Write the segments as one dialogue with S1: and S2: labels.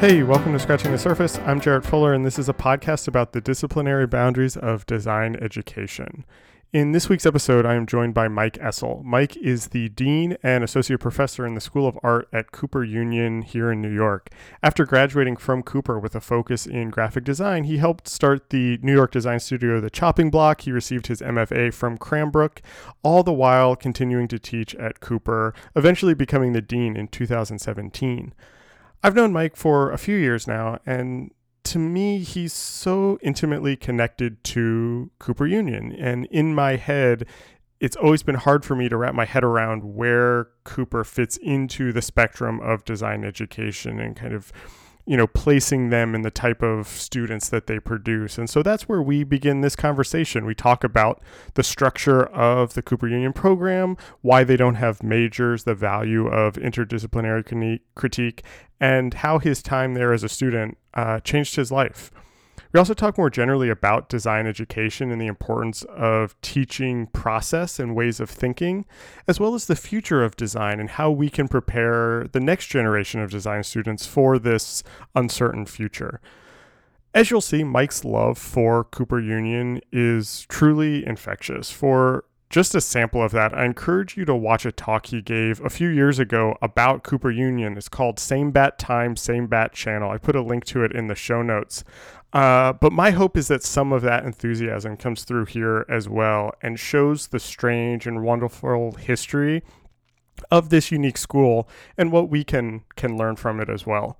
S1: Hey, welcome to Scratching the Surface. I'm Jarrett Fuller, and this is a podcast about the disciplinary boundaries of design education. In this week's episode, I am joined by Mike Essl. Mike is the Dean and Associate Professor in the School of Art at Cooper Union here in New York. After graduating from Cooper with a focus in graphic design, he helped start the New York design studio The Chopping Block. He received his MFA from Cranbrook, all the while continuing to teach at Cooper, eventually becoming the Dean in 2017. I've known Mike for a few years now, and to me, he's so intimately connected to Cooper Union. And in my head, it's always been hard for me to wrap my head around where Cooper fits into the spectrum of design education and kind of you know, placing them in the type of students that they produce. And so that's where we begin this conversation. We talk about the structure of the Cooper Union program, why they don't have majors, the value of interdisciplinary critique, and how his time there as a student uh, changed his life. We also talk more generally about design education and the importance of teaching process and ways of thinking, as well as the future of design and how we can prepare the next generation of design students for this uncertain future. As you'll see, Mike's love for Cooper Union is truly infectious. For just a sample of that, I encourage you to watch a talk he gave a few years ago about Cooper Union. It's called Same Bat Time, Same Bat Channel. I put a link to it in the show notes. Uh, but my hope is that some of that enthusiasm comes through here as well and shows the strange and wonderful history of this unique school and what we can can learn from it as well.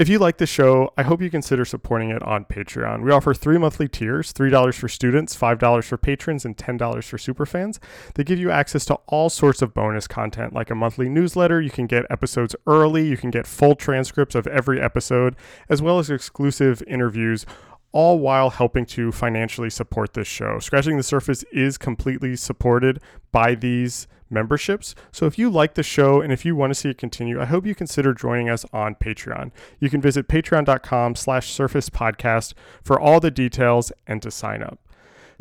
S1: If you like the show, I hope you consider supporting it on Patreon. We offer three monthly tiers $3 for students, $5 for patrons, and $10 for superfans. They give you access to all sorts of bonus content, like a monthly newsletter. You can get episodes early, you can get full transcripts of every episode, as well as exclusive interviews all while helping to financially support this show. Scratching the Surface is completely supported by these memberships. So if you like the show and if you want to see it continue, I hope you consider joining us on Patreon. You can visit patreon.com slash surface podcast for all the details and to sign up.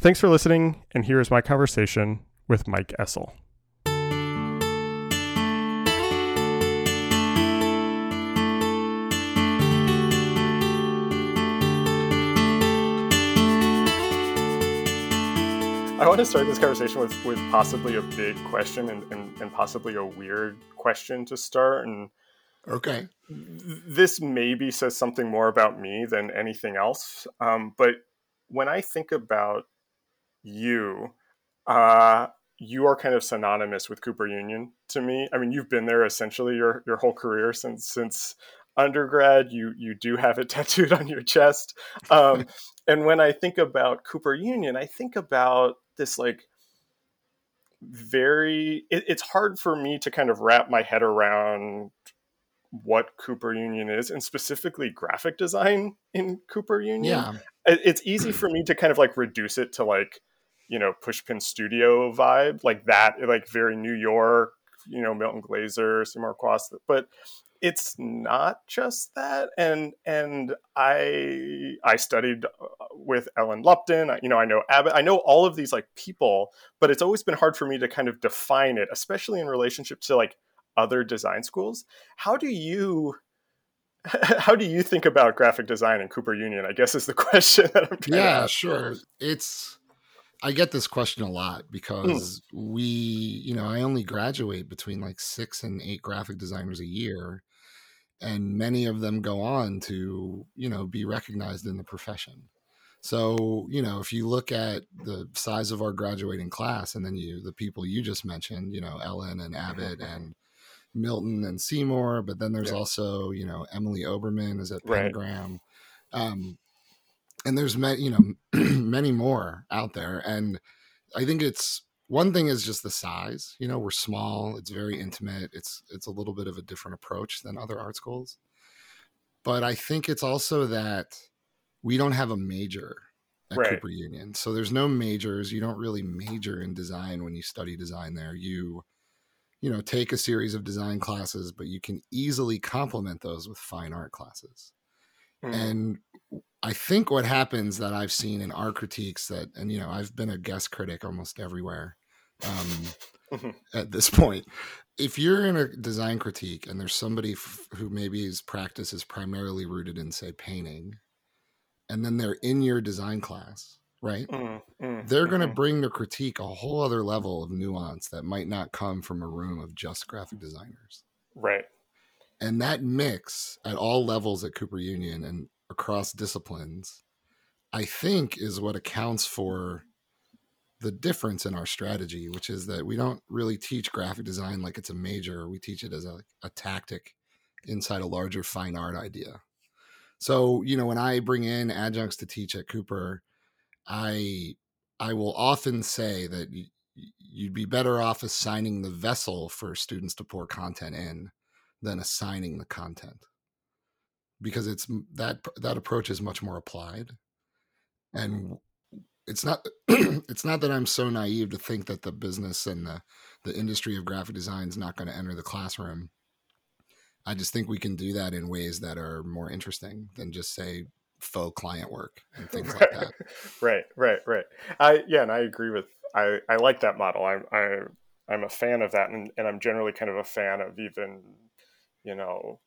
S1: Thanks for listening, and here is my conversation with Mike Essl. I want to start this conversation with, with possibly a big question and, and, and possibly a weird question to start. And
S2: okay,
S1: this maybe says something more about me than anything else. Um, but when I think about you, uh, you are kind of synonymous with Cooper Union to me. I mean, you've been there essentially your your whole career since since undergrad. You you do have it tattooed on your chest. Um, and when I think about Cooper Union, I think about this like very it, it's hard for me to kind of wrap my head around what Cooper Union is and specifically graphic design in Cooper Union.
S2: Yeah.
S1: It, it's easy for me to kind of like reduce it to like, you know, Pushpin Studio vibe, like that, like very New York, you know, Milton Glaser, Seymour Chwast. But it's not just that and and i i studied uh, with ellen lupton you know i know abbott i know all of these like people but it's always been hard for me to kind of define it especially in relationship to like other design schools how do you how do you think about graphic design in cooper union i guess is the question that i'm trying
S2: yeah sure it's I get this question a lot hmm. because mm. we, you know, I only graduate between like six and eight graphic designers a year and many of them go on to you know be recognized in the profession so you know if you look at the size of our graduating class and then you the people you just mentioned you know ellen and abbott and milton and seymour but then there's yeah. also you know emily oberman is at right. um, and there's many you know many more out there and i think it's one thing is just the size you know we're small it's very intimate it's it's a little bit of a different approach than other art schools but i think it's also that we don't have a major at right. cooper union so there's no majors you don't really major in design when you study design there you you know take a series of design classes but you can easily complement those with fine art classes mm. and I think what happens that I've seen in art critiques that, and you know, I've been a guest critic almost everywhere um, mm-hmm. at this point. If you're in a design critique and there's somebody f- who maybe his practice is primarily rooted in, say, painting, and then they're in your design class, right? Mm-hmm. They're going to bring the critique a whole other level of nuance that might not come from a room of just graphic designers.
S1: Right.
S2: And that mix at all levels at Cooper Union and across disciplines, I think is what accounts for the difference in our strategy, which is that we don't really teach graphic design like it's a major. We teach it as a, a tactic inside a larger fine art idea. So, you know, when I bring in adjuncts to teach at Cooper, I I will often say that you'd be better off assigning the vessel for students to pour content in than assigning the content because it's that that approach is much more applied and it's not it's not that I'm so naive to think that the business and the the industry of graphic design is not going to enter the classroom. I just think we can do that in ways that are more interesting than just say faux client work and things like that.
S1: Right, right, right. I yeah, and I agree with I I like that model. I'm I I'm a fan of that, and, and I'm generally kind of a fan of even you know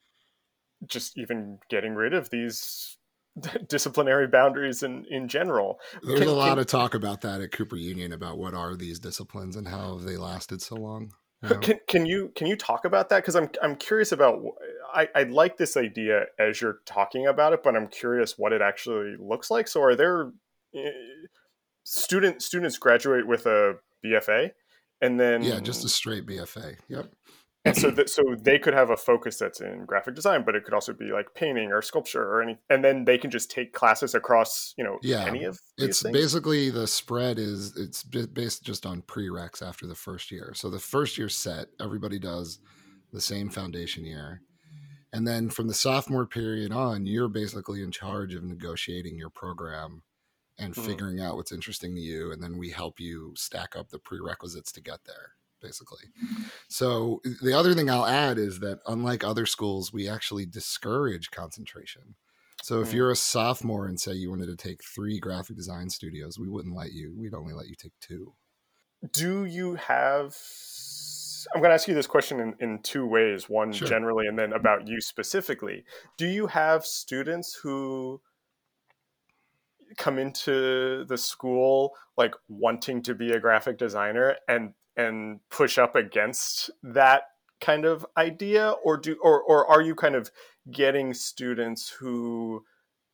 S1: just even getting rid of these disciplinary boundaries in in general.
S2: There's can, a lot can, of talk about that at Cooper Union about what are these disciplines and how have they lasted so long.
S1: You know? Can can you can you talk about that? Because I'm I'm curious about. I I like this idea as you're talking about it, but I'm curious what it actually looks like. So are there uh, student students graduate with a BFA, and then
S2: yeah, just a straight BFA. Yep
S1: and so that so they could have a focus that's in graphic design but it could also be like painting or sculpture or any and then they can just take classes across you know yeah any of
S2: it's
S1: things?
S2: basically the spread is it's based just on prereqs after the first year so the first year set everybody does the same foundation year and then from the sophomore period on you're basically in charge of negotiating your program and mm-hmm. figuring out what's interesting to you and then we help you stack up the prerequisites to get there basically. So the other thing I'll add is that unlike other schools, we actually discourage concentration. So if mm. you're a sophomore and say you wanted to take three graphic design studios, we wouldn't let you. We'd only let you take two.
S1: Do you have? I'm going to ask you this question in, in two ways. One sure. generally, and then about you specifically. Do you have students who come into the school like wanting to be a graphic designer and and push up against that kind of idea? Or do or or are you kind of getting students who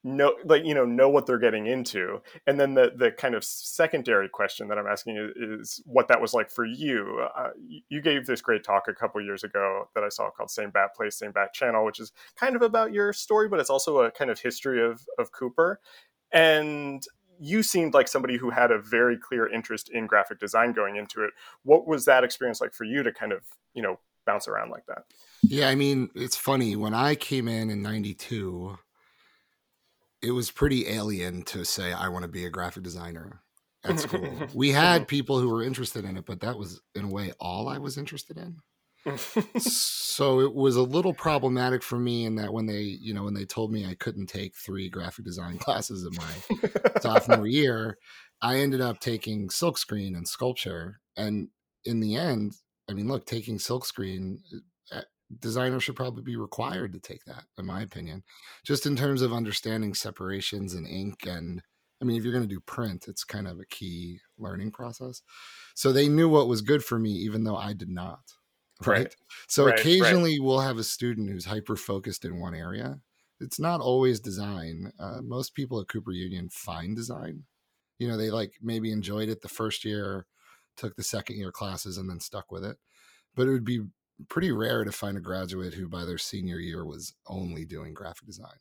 S1: know like you know know what they're getting into? And then the the kind of secondary question that i'm asking is, is what that was like for you. Uh, you gave this great talk a couple years ago that i saw called same bat place same bat channel which is kind of about your story but it's also a kind of history of of cooper. And you seemed like somebody who had a very clear interest in graphic design going into it. What was that experience like for you to kind of, you know, bounce around like that?
S2: Yeah, I mean, it's funny. When I came in in 92, it was pretty alien to say I want to be a graphic designer at school. we had mm-hmm. people who were interested in it, but that was in a way all I was interested in so it was a little problematic for me in that when they, you know, when they told me I couldn't take three graphic design classes in my sophomore year, I ended up taking silkscreen and sculpture. And in the end, I mean, look, taking silkscreen, uh, designers should probably be required to take that, in my opinion, just in terms of understanding separations and ink. And I mean, if you're going to do print, it's kind of a key learning process. So they knew what was good for me, even though I did not right? right. So right, occasionally right. we'll have a student who's hyper focused in one area. It's not always design. Uh, most people at Cooper Union find design. You know, they like maybe enjoyed it the first year, took the second year classes, and then stuck with it. But it would be pretty rare to find a graduate who by their senior year was only doing graphic design.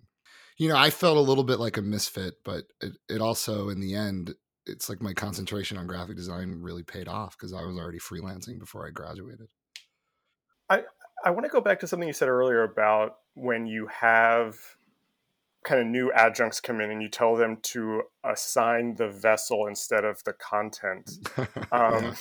S2: You know, I felt a little bit like a misfit, but it, it also, in the end, it's like my concentration on graphic design really paid off because I was already freelancing before I graduated.
S1: I I want to go back to something you said earlier about when you have kind of new adjuncts come in and you tell them to assign the vessel instead of the content. Um.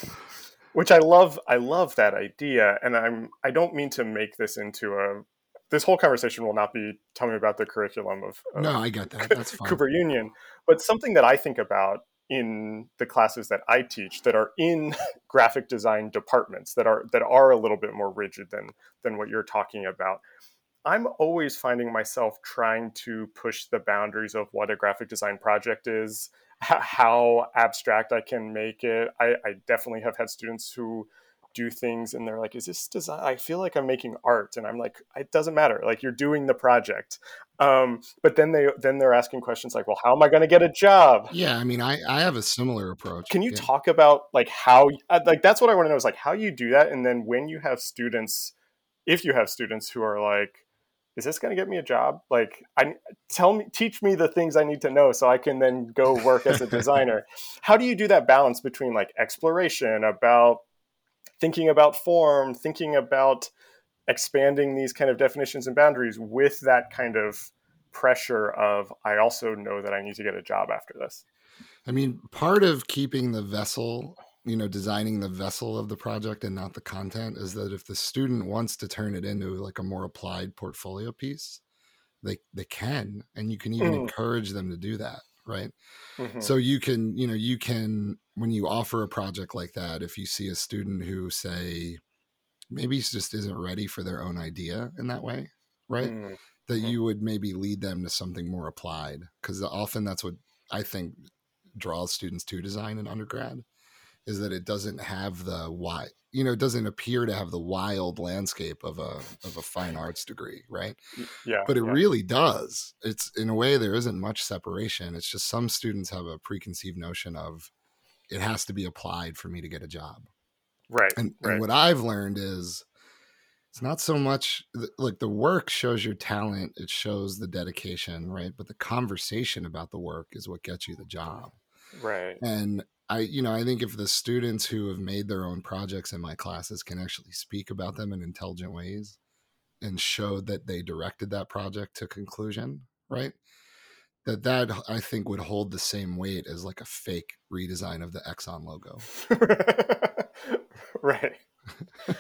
S1: Which I love. I love that idea, and I'm. I don't mean to make this into a. This whole conversation will not be telling me about the curriculum of.
S2: of no, I get that. That's fine.
S1: Cooper Union, but something that I think about in the classes that I teach that are in graphic design departments that are that are a little bit more rigid than than what you're talking about. I'm always finding myself trying to push the boundaries of what a graphic design project is, how abstract I can make it. I, I definitely have had students who do things and they're like is this design i feel like i'm making art and i'm like it doesn't matter like you're doing the project. Um, but then they then they're asking questions like well how am i going to get a job?
S2: Yeah i mean i i have a similar approach
S1: can you
S2: yeah.
S1: talk about like how uh, like that's what i want to know is like how you do that and then when you have students if you have students who are like is this going to get me a job? Like i tell me teach me the things i need to know so i can then go work as a designer. How do you do that balance between like exploration about thinking about form, thinking about expanding these kind of definitions and boundaries with that kind of pressure of I also know that I need to get a job after this.
S2: I mean, part of keeping the vessel, you know, designing the vessel of the project and not the content is that if the student wants to turn it into like a more applied portfolio piece, they they can and you can even mm. encourage them to do that, right? Mm-hmm. So you can, you know, you can when you offer a project like that, if you see a student who say maybe just isn't ready for their own idea in that way, right? Mm-hmm. That you would maybe lead them to something more applied because often that's what I think draws students to design in undergrad is that it doesn't have the why you know it doesn't appear to have the wild landscape of a of a fine arts degree right
S1: yeah
S2: but it
S1: yeah.
S2: really does it's in a way there isn't much separation it's just some students have a preconceived notion of it has to be applied for me to get a job.
S1: Right.
S2: And,
S1: right.
S2: and what I've learned is it's not so much like the work shows your talent, it shows the dedication, right? But the conversation about the work is what gets you the job.
S1: Right.
S2: And I, you know, I think if the students who have made their own projects in my classes can actually speak about them in intelligent ways and show that they directed that project to conclusion, right? That that I think would hold the same weight as like a fake redesign of the Exxon logo.
S1: right.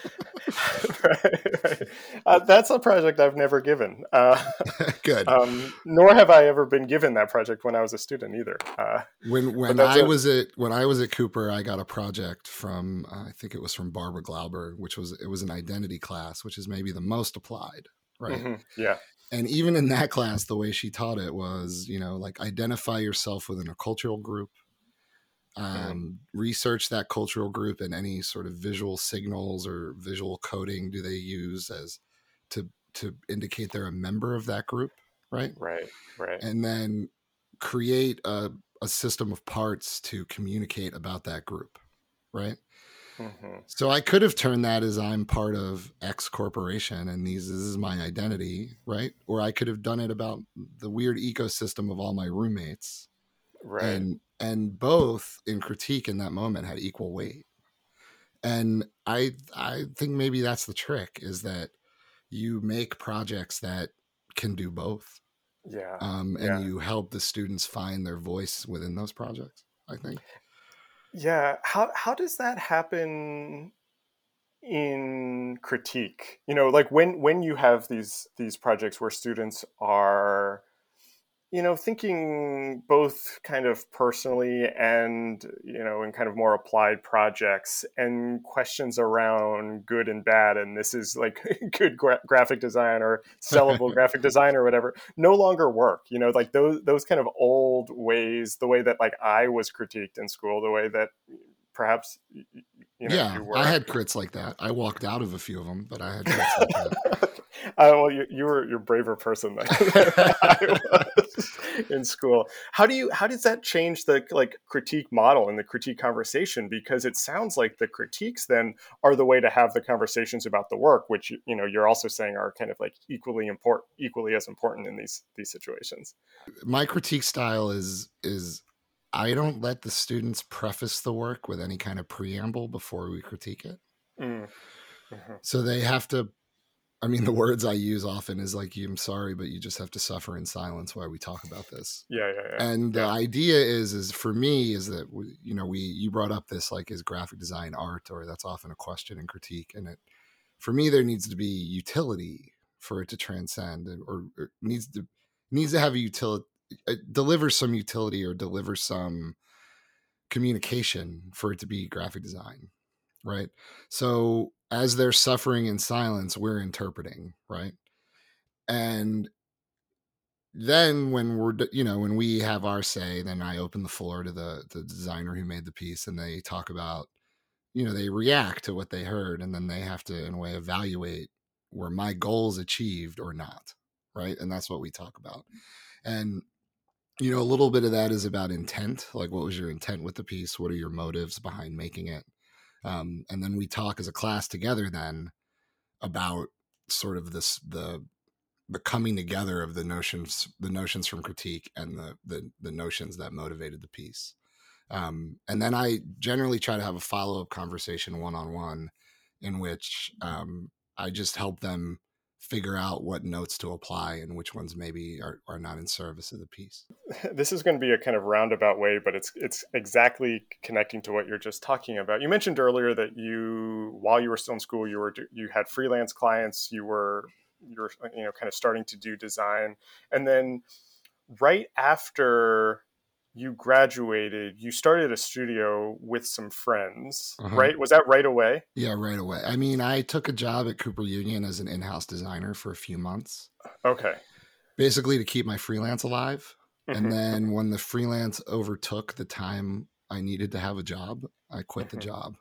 S1: right, right. Uh, that's a project I've never given. Uh,
S2: Good.
S1: Um, nor have I ever been given that project when I was a student either. Uh,
S2: when when I a- was at when I was at Cooper, I got a project from I think it was from Barbara Glauber, which was it was an identity class, which is maybe the most applied, right?
S1: Mm-hmm. Yeah
S2: and even in that class the way she taught it was you know like identify yourself within a cultural group mm-hmm. um, research that cultural group and any sort of visual signals or visual coding do they use as to to indicate they're a member of that group right?
S1: Right right.
S2: And then create a, a system of parts to communicate about that group right Mm-hmm. So I could have turned that as I'm part of X corporation and these this is my identity, right? Or I could have done it about the weird ecosystem of all my roommates.
S1: Right.
S2: And and both in critique in that moment had equal weight. And I I think maybe that's the trick is that you make projects that can do both.
S1: Yeah.
S2: Um, and
S1: yeah.
S2: you help the students find their voice within those projects, I think.
S1: Yeah. How how does that happen in critique? You know, like when when you have these these projects where students are you know thinking both kind of personally and you know in kind of more applied projects and questions around good and bad and this is like good gra- graphic design or sellable graphic design or whatever no longer work you know like those those kind of old ways the way that like i was critiqued in school the way that perhaps you know,
S2: yeah i had crits like that i walked out of a few of them but i had crits like that
S1: Uh, well, you, you were you're a braver person than I was in school. How do you how does that change the like critique model and the critique conversation? Because it sounds like the critiques then are the way to have the conversations about the work, which you know you're also saying are kind of like equally important, equally as important in these these situations.
S2: My critique style is is I don't let the students preface the work with any kind of preamble before we critique it. Mm. Mm-hmm. So they have to I mean, the words I use often is like, "I'm sorry, but you just have to suffer in silence while we talk about this."
S1: Yeah, yeah, yeah.
S2: And
S1: yeah.
S2: the idea is, is for me, is that we, you know, we you brought up this like, is graphic design art, or that's often a question and critique, and it for me there needs to be utility for it to transcend, or, or needs to needs to have a utility, Uh, deliver some utility, or deliver some communication for it to be graphic design, right? So as they're suffering in silence, we're interpreting, right? And then when we're you know when we have our say then i open the floor to the the designer who made the piece and they talk about you know they react to what they heard and then they have to in a way evaluate were my goals achieved or not right and that's what we talk about and you know a little bit of that is about intent like what was your intent with the piece? What are your motives behind making it? Um, and then we talk as a class together then about sort of this the the coming together of the notions the notions from critique and the the, the notions that motivated the piece. Um, and then i generally try to have a follow-up conversation one-on-one in which um, i just help them figure out what notes to apply and which ones maybe are, are not in service of the piece.
S1: This is going to be a kind of roundabout way but it's it's exactly connecting to what you're just talking about. You mentioned earlier that you while you were still in school you were you had freelance clients you were you're you know kind of starting to do design. And then right after you graduated you started a studio with some friends uh-huh. right? Was that right away?
S2: Yeah right away. I mean i took a job at cooper union as an in-house designer for a few months.
S1: Okay.
S2: Basically to keep my freelance alive. Mm-hmm. and then when the freelance overtook the time i needed to have a job i quit mm-hmm. the job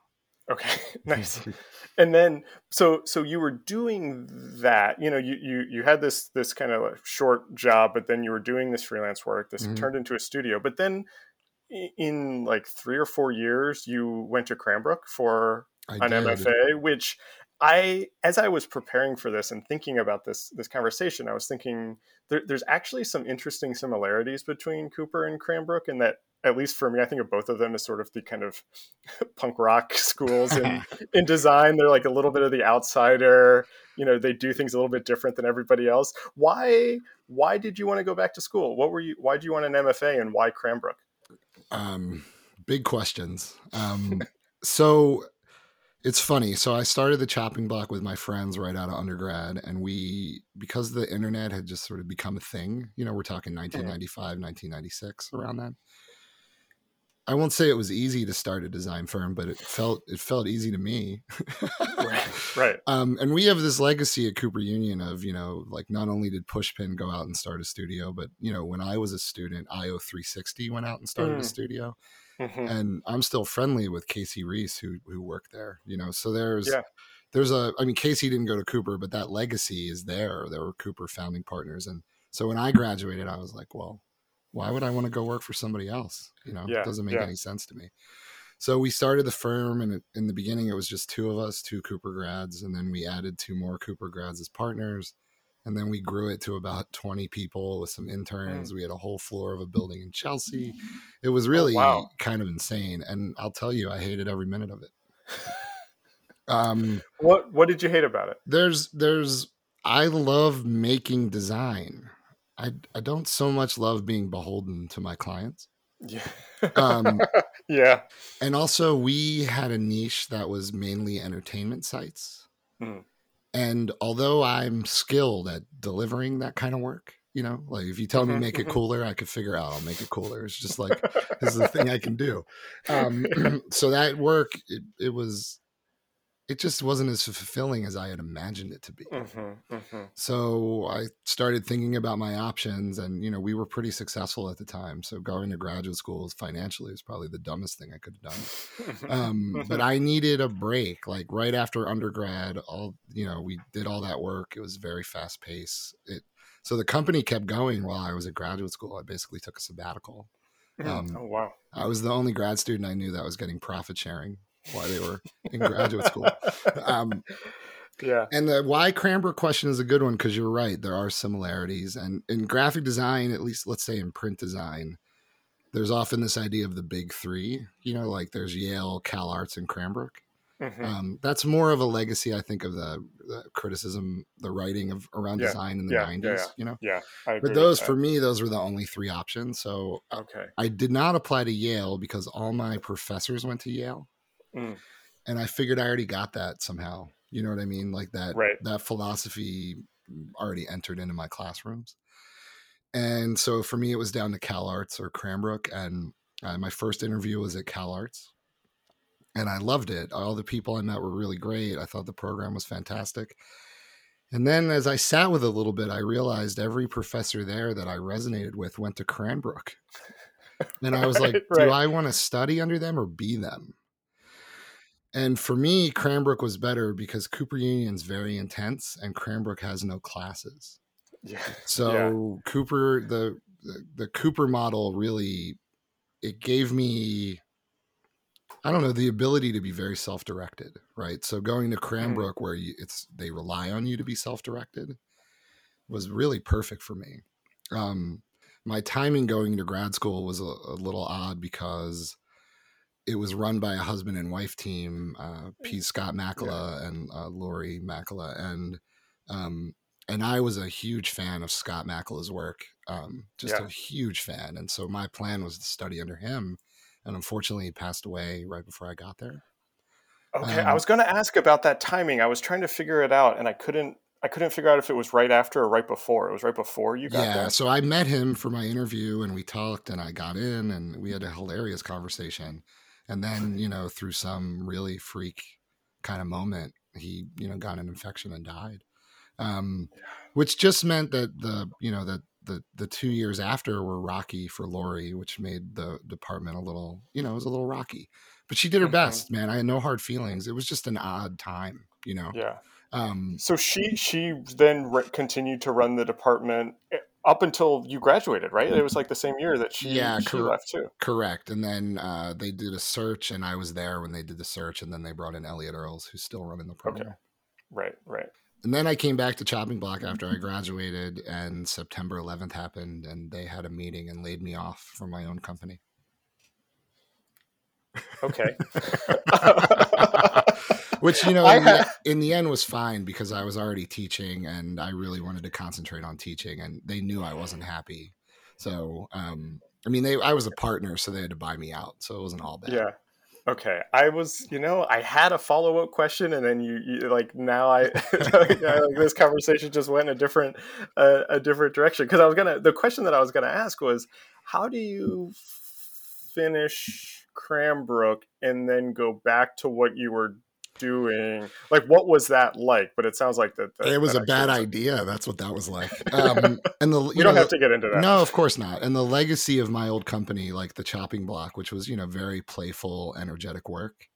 S1: Okay, nice. and then so so you were doing that, you know, you you you had this this kind of short job, but then you were doing this freelance work. This mm-hmm. turned into a studio. But then in like 3 or 4 years you went to Cranbrook for I an did. MFA, which I, as I was preparing for this and thinking about this this conversation, I was thinking there, there's actually some interesting similarities between Cooper and Cranbrook, in that at least for me, I think of both of them as sort of the kind of punk rock schools in in design. They're like a little bit of the outsider. You know, they do things a little bit different than everybody else. Why why did you want to go back to school? What were you? Why did you want an MFA, and why Cranbrook?
S2: Um, big questions. Um, so it's funny. So I started the chopping block with my friends right out of undergrad, and we because the internet had just sort of become a thing. You know, we're talking 1995, 1996, around that. I won't say it was easy to start a design firm, but it felt it felt easy to me.
S1: right. Right.
S2: Um, and we have this legacy at Cooper Union of you know like not only did Pushpin go out and start a studio, but you know when I was a student, IO 360 went out and started mm. a studio. Mm-hmm. And I'm still friendly with Casey Reas, who who worked there. You know, so there's yeah. there's a. I mean, Casey didn't go to Cooper, but that legacy is there. There were Cooper founding partners, and so when I graduated, I was like, well, why would I want to go work for somebody else? You know, yeah, it doesn't make yeah. any sense to me. So we started the firm, and in the beginning, it was just two of us, two Cooper grads, and then we added two more Cooper grads as partners and then we grew it to about 20 people with some interns. Mm. We had a whole floor of a building in Chelsea. It was oh, really oh, wow. kind of insane, and I'll tell you, I hated every minute of it.
S1: Um, what what did you hate about it?
S2: There's there's I love making design. I I don't so much love being beholden to my clients.
S1: Yeah. um, yeah.
S2: And also, we had a niche that was mainly entertainment sites. Mm. And although I'm skilled at delivering that kind of work, you know, like if you tell me mm-hmm, make it mm-hmm. cooler, I could figure out I'll make it cooler. It's just like this is the thing I can do. Um, so that work, it, it was it just wasn't as fulfilling as I had imagined it to be. Mm-hmm, mm-hmm. So I started thinking about my options, and you know, we were pretty successful at the time. So going to graduate school financially was probably the dumbest thing I could have done. um, but I needed a break. Like right after undergrad, all you know, we did all that work. It was very fast pace. It so the company kept going while I was at graduate school. I basically took a sabbatical.
S1: Mm, um, oh wow!
S2: I was the only grad student I knew that was getting profit sharing while they were in graduate school. Um,
S1: yeah.
S2: And the why Cranbrook question is a good one because you're right. There are similarities. And in graphic design, at least let's say in print design, there's often this idea of the big three, you know, like there's Yale, Cal Arts, and Cranbrook. Mm-hmm. Um, that's more of a legacy, I think, of the, the criticism, the writing of around yeah. design in the
S1: yeah,
S2: 90s,
S1: yeah,
S2: you know?
S1: Yeah.
S2: but those, for me, those were the only three options. So
S1: okay.
S2: I did not apply to Yale because all my professors went to Yale. Mm. And I figured I already got that somehow. You know what I mean? Like that
S1: right.
S2: that philosophy already entered into my classrooms. And so for me, it was down to Cal Arts or Cranbrook. And Uh, my first interview was at CalArts, and I loved it. All the people I met were really great. I thought the program was fantastic. And then as I sat with it a little bit, I realized every professor there that I resonated with went to Cranbrook. And I was right, like, do right. I want to study under them or be them? And for me, Cranbrook was better because Cooper Union's very intense and Cranbrook has no classes. Yeah. So yeah. Cooper, the, the the Cooper model really it gave me I don't know the ability to be very self-directed, right? So going to mm. Cranbrook, mm. where you, it's they rely on you to be self-directed, was really perfect for me. Um, my timing going to grad school was a, a, little odd because it was run by a husband and wife team, uh, P. Scott Makela yeah. and uh, Laurie Makela, and um, and I was a huge fan of Scott Makela's work, um, just yeah. a huge fan, and so my plan was to study under him and unfortunately he passed away right before I got there.
S1: Okay, um, I was going to ask about that timing. I was trying to figure it out, and I couldn't. I couldn't figure out if it was right after or right before. It was right before you got yeah, there. Yeah,
S2: so I met him for my interview, and we talked, and I got in, and we had a hilarious conversation. And then, you know, through some really freak kind of moment, he, you know, got an infection and died. Um, which just meant that the, you know, that the the two years after were rocky for Laurie, which made the department a little, you know, it was a little rocky. But she did her mm-hmm. best, man. I had no hard feelings. It was just an odd time, you know.
S1: Yeah. Um, so she she then re- continued to run the department eh, up until you graduated, right? It was like the same year that she, yeah, she cor- left too.
S2: Correct. And then uh, they did a search, and I was there when they did the search, and then they brought in Elliott Earls, who's still running the program. Okay.
S1: Right. Right.
S2: And then I came back to chopping block after I graduated, and September 11th happened, and they had a meeting and laid me off from my own company.
S1: Okay.
S2: Which you know, in, the, in the end, was fine because I was already teaching, and I really wanted to concentrate on teaching, and they knew I wasn't happy. So, um, I mean, they I was a partner, so they had to buy me out, so it wasn't all bad.
S1: Yeah. Okay, I was, you know, I had a follow up question, and then you, you like now I, like, this conversation just went in a different, uh, a different direction. Because I was gonna, the question that I was gonna ask was, how do you finish Cranbrook and then go back to what you were doing like what was that like? But it sounds like that, that
S2: it was
S1: that
S2: a bad idea. That's what that was like. Um and the you,
S1: don't have to get into that.
S2: no of course not. And the legacy of my old company like the chopping block which was you know very playful energetic work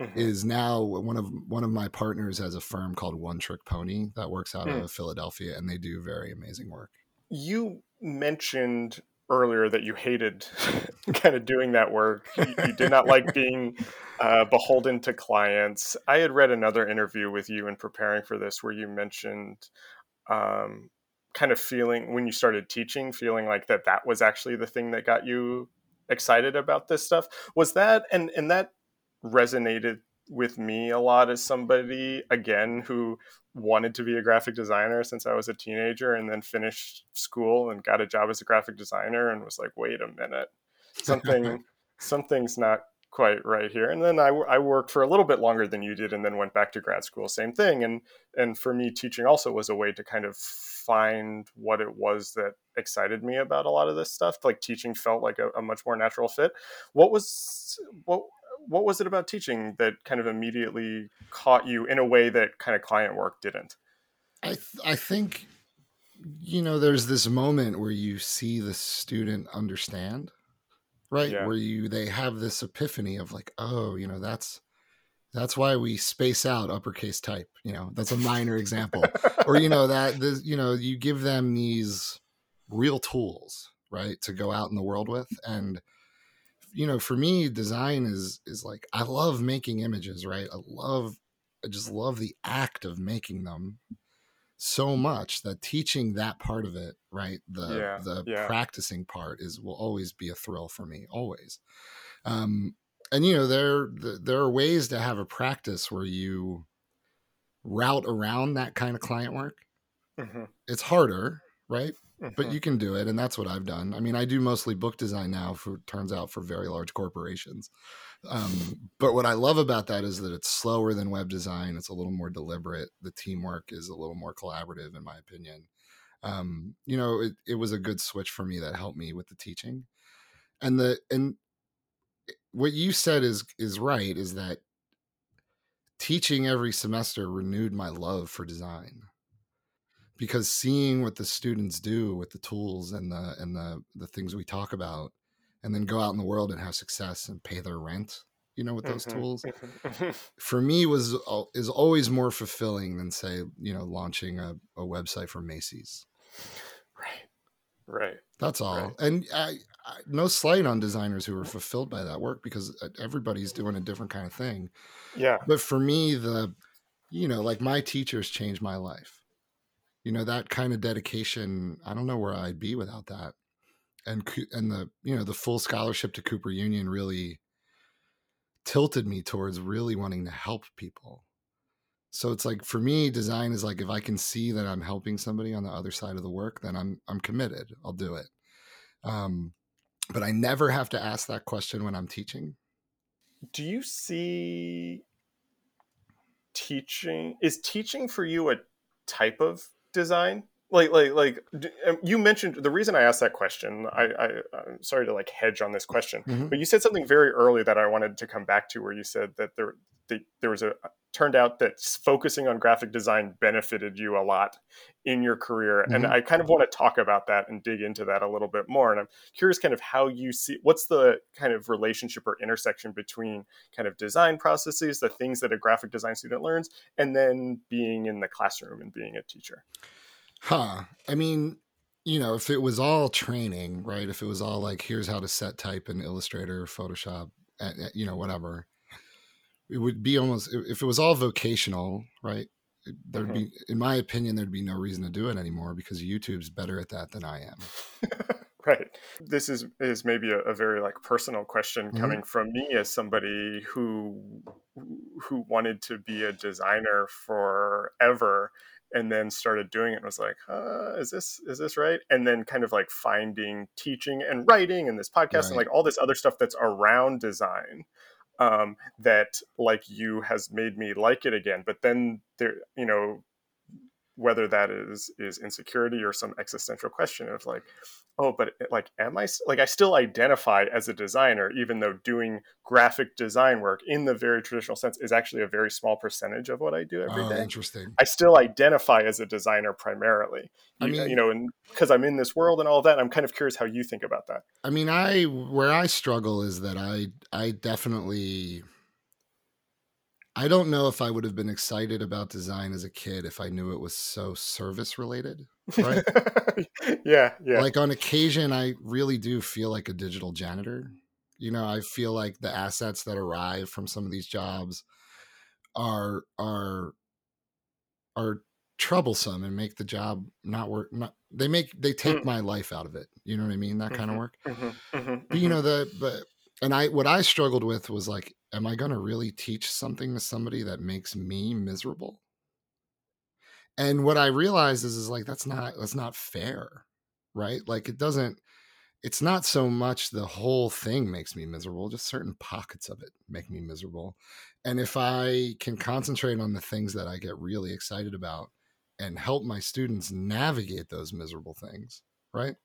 S2: mm-hmm. is now one of one of my partners has a firm called one trick pony that works out mm. of philadelphia and they do very amazing work.
S1: You mentioned earlier that you hated kind of doing that work. You, you did not like being uh, beholden to clients. I had read another interview with you in preparing for this where you mentioned um, kind of feeling when you started teaching, feeling like that that was actually the thing that got you excited about this stuff. Was that and and that resonated with me a lot as somebody again who wanted to be a graphic designer since I was a teenager and then finished school and got a job as a graphic designer and was like, wait a minute, something, something's not quite right here. And then I, I worked for a little bit longer than you did and then went back to grad school, same thing. And, and for me, teaching also was a way to kind of find what it was that excited me about a lot of this stuff. Like teaching felt like a, a much more natural fit. What was, what, what was it about teaching that kind of immediately caught you in a way that kind of client work didn't?
S2: I th- I think you know there's this moment where you see the student understand, right? Yeah. Where you they have this epiphany of like, oh, you know, that's that's why we space out uppercase type. You know, that's a minor example. or you know that the you know you give them these real tools, right, to go out in the world with and you know, for me, design is is like I love making images, right? I love I just love the act of making them so much that teaching that part of it, right? The yeah, the yeah. practicing part is will always be a thrill for me, always. Um, and you know, there there are ways to have a practice where you route around that kind of client work. Mm-hmm. It's harder, right? Mm-hmm. But you can do it, and that's what I've done. I mean, I do mostly book design now. For turns out for very large corporations. Um, but what I love about that is that it's slower than web design. It's a little more deliberate. The teamwork is a little more collaborative, in my opinion. Um, you know, it, it was a good switch for me that helped me with the teaching, and the and what you said is is right is that teaching every semester renewed my love for design because seeing what the students do with the tools and the and the the things we talk about and then go out in the world and have success and pay their rent you know with those
S1: Mhm,
S2: tools
S1: mhm,
S2: for me was is always more fulfilling than say you know launching a, a website for macy's.
S1: Right, right.
S2: that's all.
S1: Right.
S2: and I, I no slight on designers who are fulfilled by that work because uh, everybody's doing a different kind of thing.
S1: Yeah,
S2: but for me the you know like my teachers changed my life you know that kind of dedication i don't know where i'd be without that. And and the you know the full scholarship to cooper union really tilted me towards really wanting to help people. So it's like for me design is like if i can see that i'm helping somebody on the other side of the work then i'm i'm committed. I'll do it. Um but i never have to ask that question when i'm teaching.
S1: Do you see teaching is teaching for you a type of design like like like um, you mentioned the reason i asked that question i, I i'm sorry to like hedge on this question
S2: Mhm.
S1: but you said something very early that i wanted to come back to where you said that there that there was a turned out that focusing on graphic design benefited you a lot in your career and
S2: Mhm.
S1: i kind of want to talk about that and dig into that a little bit more and i'm curious kind of how you see what's the kind of relationship or intersection between kind of design processes the things that a graphic design student learns and then being in the classroom and being a teacher
S2: Huh. I mean, you know, if it was all training, right? If it was all like, here's how to set type in Illustrator, Photoshop, uh, uh, you know, whatever, it would be almost, if it was all vocational, right? There'd
S1: Mhm.
S2: be, in my opinion, there'd be no reason to do it anymore because YouTube's better at that than I am.
S1: right this is is maybe a, a very like personal question
S2: Mhm.
S1: coming from me as somebody who who wanted to be a designer forever and then started doing it and was like uh, is this is this right? And then kind of like finding teaching and writing and this podcast and like all this other stuff that's around design um, that like you has made me like it again. But then there you know whether that is is insecurity or some existential question of like oh but eh, like am i like i still identify as a designer even though doing graphic design work in the very traditional sense is actually a very small percentage of what i do every
S2: Oh,
S1: day.
S2: interesting.
S1: i still identify as a designer primarily
S2: I
S1: you, uh,
S2: mean-
S1: you know and because i'm in this world and all that i'm kind of curious how you think about that
S2: I mean, I, where I struggle is that I, I definitely, I don't know if I would have been excited about design as a kid if I knew it was so service related. Right.
S1: yeah yeah
S2: like on occasion i really do feel like a digital janitor you know i feel like the assets that arrive from some of these jobs are are are troublesome and make the job not work not they make they take
S1: Mm.
S2: my life out of it you know what i mean that kind of
S1: Mhm.
S2: work
S1: Mhm, mhm,
S2: but you
S1: mhm.
S2: know the but and i what i struggled with was like am i going to really teach something to somebody that makes me miserable? And what i realized is is like that's not that's not fair right? Like it doesn't it's not so much the whole thing makes me miserable just certain pockets of it make me miserable. And if i can concentrate on the things that i get really excited about and help my students navigate those miserable things right?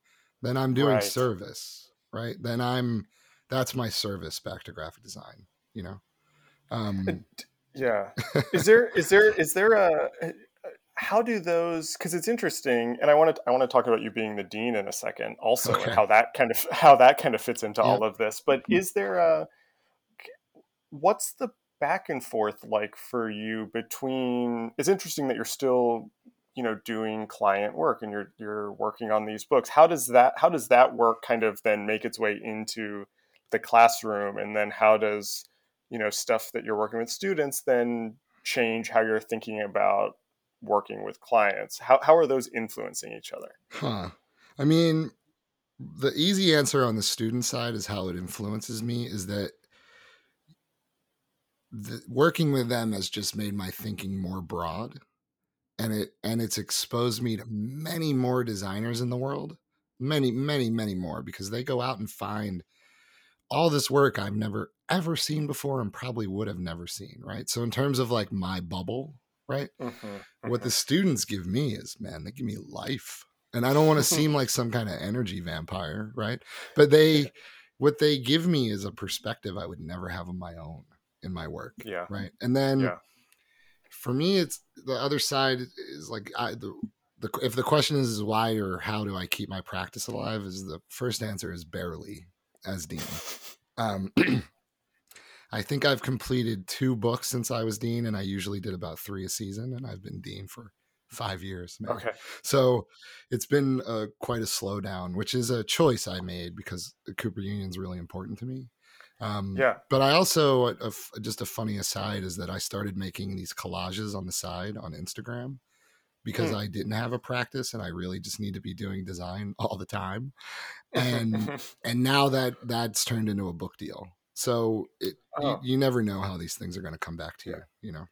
S2: Then i'm doing
S1: Right.
S2: service right? Then i'm that's my service back to graphic design you know um
S1: Yeah. Is there is there is there a how do those because it's interesting and I want to I want to talk about you being the dean in a second also
S2: Okay.
S1: and how that kind of how that kind of fits into all of this. But is there a what's the back and forth like for you between it's interesting that you're still you know doing client work and you're you're working on these books how does that how does that work kind of then make its way into the classroom and then how does you know stuff that you're working with students then change how you're thinking about working with clients? How, how are those influencing each other?
S2: Huh. I mean, the easy answer on the student side is how it influences me is that the, working with them has just made my thinking more broad and it and it's exposed me to many more designers in the world. Many many many more because they go out and find all this work I've never ever seen before and probably would have never seen right so in terms of like my bubble right
S1: mm-hmm,
S2: what the students give me is man they give me life and i don't want to seem like some kind of energy vampire right but they what they give me is a perspective I would never have on my own in my work.
S1: Yeah.
S2: Right. And then
S1: Yeah.
S2: for me, it's the other side is like I the. The, if the question is, is why or how do I keep my practice alive, is the first answer is barely as dean. Um, I think I've completed two books since I was dean, and I usually did about three a season, and I've been dean for five years. maybe.
S1: Okay.
S2: So it's been uh, quite a slowdown, which is a choice I made because the Cooper Union is really important to me. Um,
S1: Yeah.
S2: But I also, a, f- just a funny aside is that I started making these collages on the side on Instagram because
S1: Hmm.
S2: I didn't have a practice and I really just need to be doing design all the time. And and now that that's turned into a book deal. So it,
S1: Oh.
S2: you, you never know how these things are going to come back to you, you know?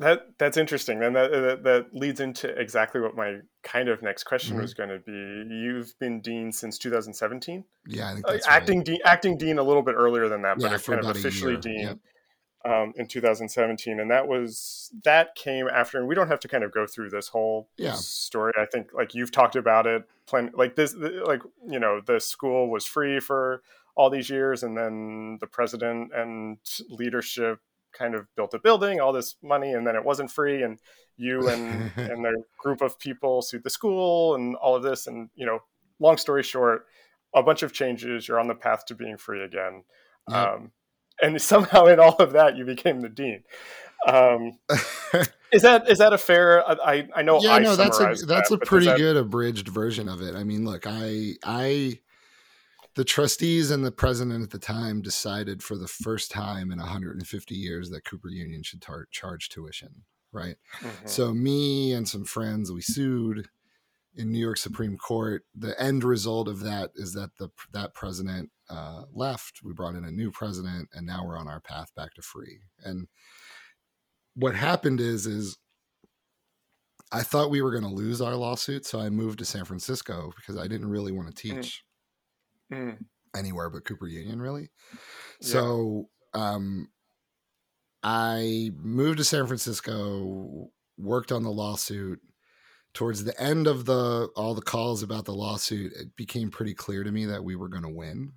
S1: That that's interesting. Then that, that that leads into exactly what my kind of next question
S2: Mhm.
S1: was going to be. You've been dean since 2017.
S2: Yeah, I think
S1: Uh,
S2: that's right.
S1: acting dean, acting dean a little bit earlier than that, but
S2: Yeah,
S1: it's kind of officially dean
S2: yep.
S1: Um, in 2017, and that was that came after. And we don't have to kind of go through this whole
S2: Yeah.
S1: story. I think like you've talked about it. Plenty, like this, like you know, the school was free for all these years, and then the president and leadership kind of built a building, all this money, and then it wasn't free, and you and and the group of people sued the school, and all of this, and you know, long story short, a bunch of changes. You're on the path to being free again,
S2: Yep.
S1: um, and somehow in all of that, you became the dean. Um, is that is that a fair? I I know.
S2: yeah,
S1: I
S2: no, that's a that's
S1: that,
S2: a pretty
S1: that-
S2: good abridged version of it. I mean, look, I I the trustees and the president at the time decided for the first time in 150 years that Cooper Union should tar- charge tuition, right?
S1: Mhm.
S2: So me and some friends we sued in New York Supreme Court. The end result of that is that the that president uh, left. We brought in a new president, and now we're on our path back to free. And what happened is is I thought we were going to lose our lawsuit, so I moved to San Francisco because I didn't really want to
S1: Mm.
S2: teach
S1: Mm.
S2: anywhere but Cooper Union, really.
S1: Yeah.
S2: So um, I moved to San Francisco, worked on the lawsuit. Towards the end of the all the calls about the lawsuit, it became pretty clear to me that we were going to win.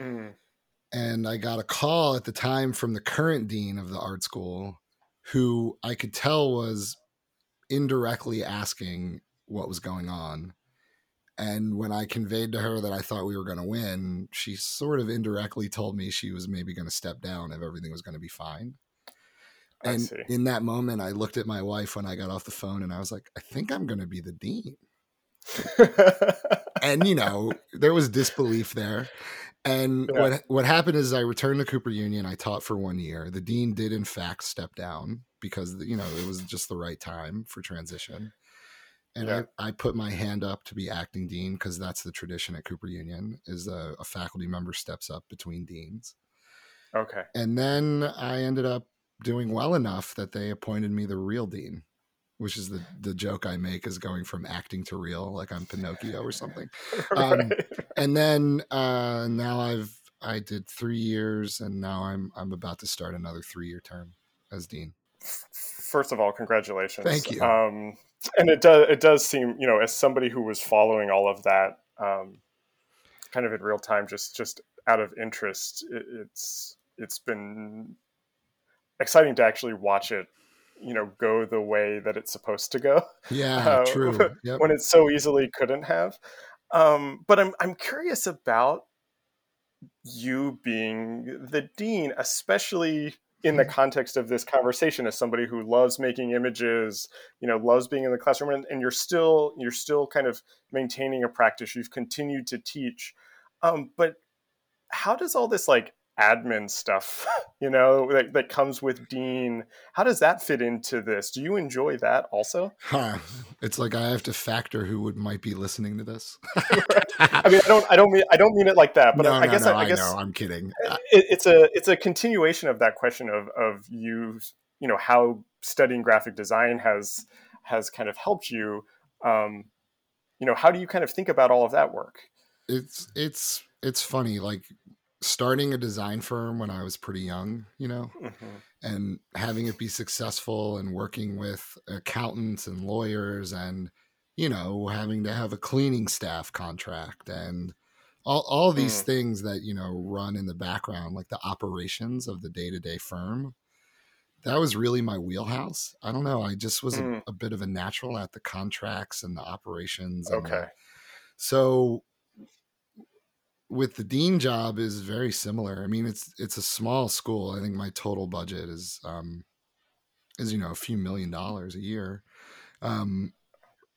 S1: Mm.
S2: And I got a call at the time from the current dean of the art school, who I could tell was indirectly asking what was going on. And when I conveyed to her that I thought we were going to win, she sort of indirectly told me she was maybe going to step down if everything was going to be fine. And in that moment, I looked at my wife when I got off the phone and I was like, I think I'm going to be the dean. And, you know, there was disbelief there. And
S1: Yeah.
S2: what what happened is I returned to Cooper Union. I taught for one year. The dean did in fact step down because you know it was just the right time for transition. And
S1: Yeah.
S2: I, I put my hand up to be acting dean because that's the tradition at Cooper Union is a, a faculty member steps up between deans.
S1: okay.
S2: And then I ended up doing well enough that they appointed me the real dean, which is the the joke I make is going from acting to real, like I'm Pinocchio or something Um,
S1: Right.
S2: and then uh now i've i did three years and now i'm i'm about to start another three year term as dean
S1: First of all, congratulations.
S2: Thank you.
S1: Um, and it does it does seem you know as somebody who was following all of that um, kind of in real time, just just out of interest, it, it's it's been exciting to actually watch it you know go the way that it's supposed to go
S2: yeah
S1: Uh,
S2: true yep.
S1: when it so easily couldn't have. Um, but I'm I'm curious about you being the dean, especially in the context of this conversation as somebody who loves making images, you know, loves being in the classroom and, and you're still you're still kind of maintaining a practice. You've continued to teach. Um, but how does all this like admin stuff, you know, that, that comes with Dean, how does that fit into this? Do you enjoy that also?
S2: Huh. it's like i have to factor who would might be listening to this
S1: I mean, I don't, I don't mean, I don't mean it like that, but
S2: no,
S1: I, I
S2: no,
S1: guess,
S2: no,
S1: I, I guess
S2: know i'm kidding Uh,
S1: it, it's a, it's a continuation of that question of, of you, you know, how studying graphic design has, has kind of helped you. Um, you know, how do you kind of think about all of that work?
S2: it's it's it's funny like starting a design firm when i was pretty young you know and having it be successful and working with accountants and lawyers and you know having to have a cleaning staff contract and all, all these
S3: Mm.
S2: things that you know run in the background like the operations of the day-to-day firm that was really my wheelhouse i don't know i just was
S3: Mm.
S2: a, a bit of a natural at the contracts and the operations and the-
S3: Okay.
S2: so with the dean job is very similar. I mean it's it's a small school. I think my total budget is um is you know a few million dollars a year. Um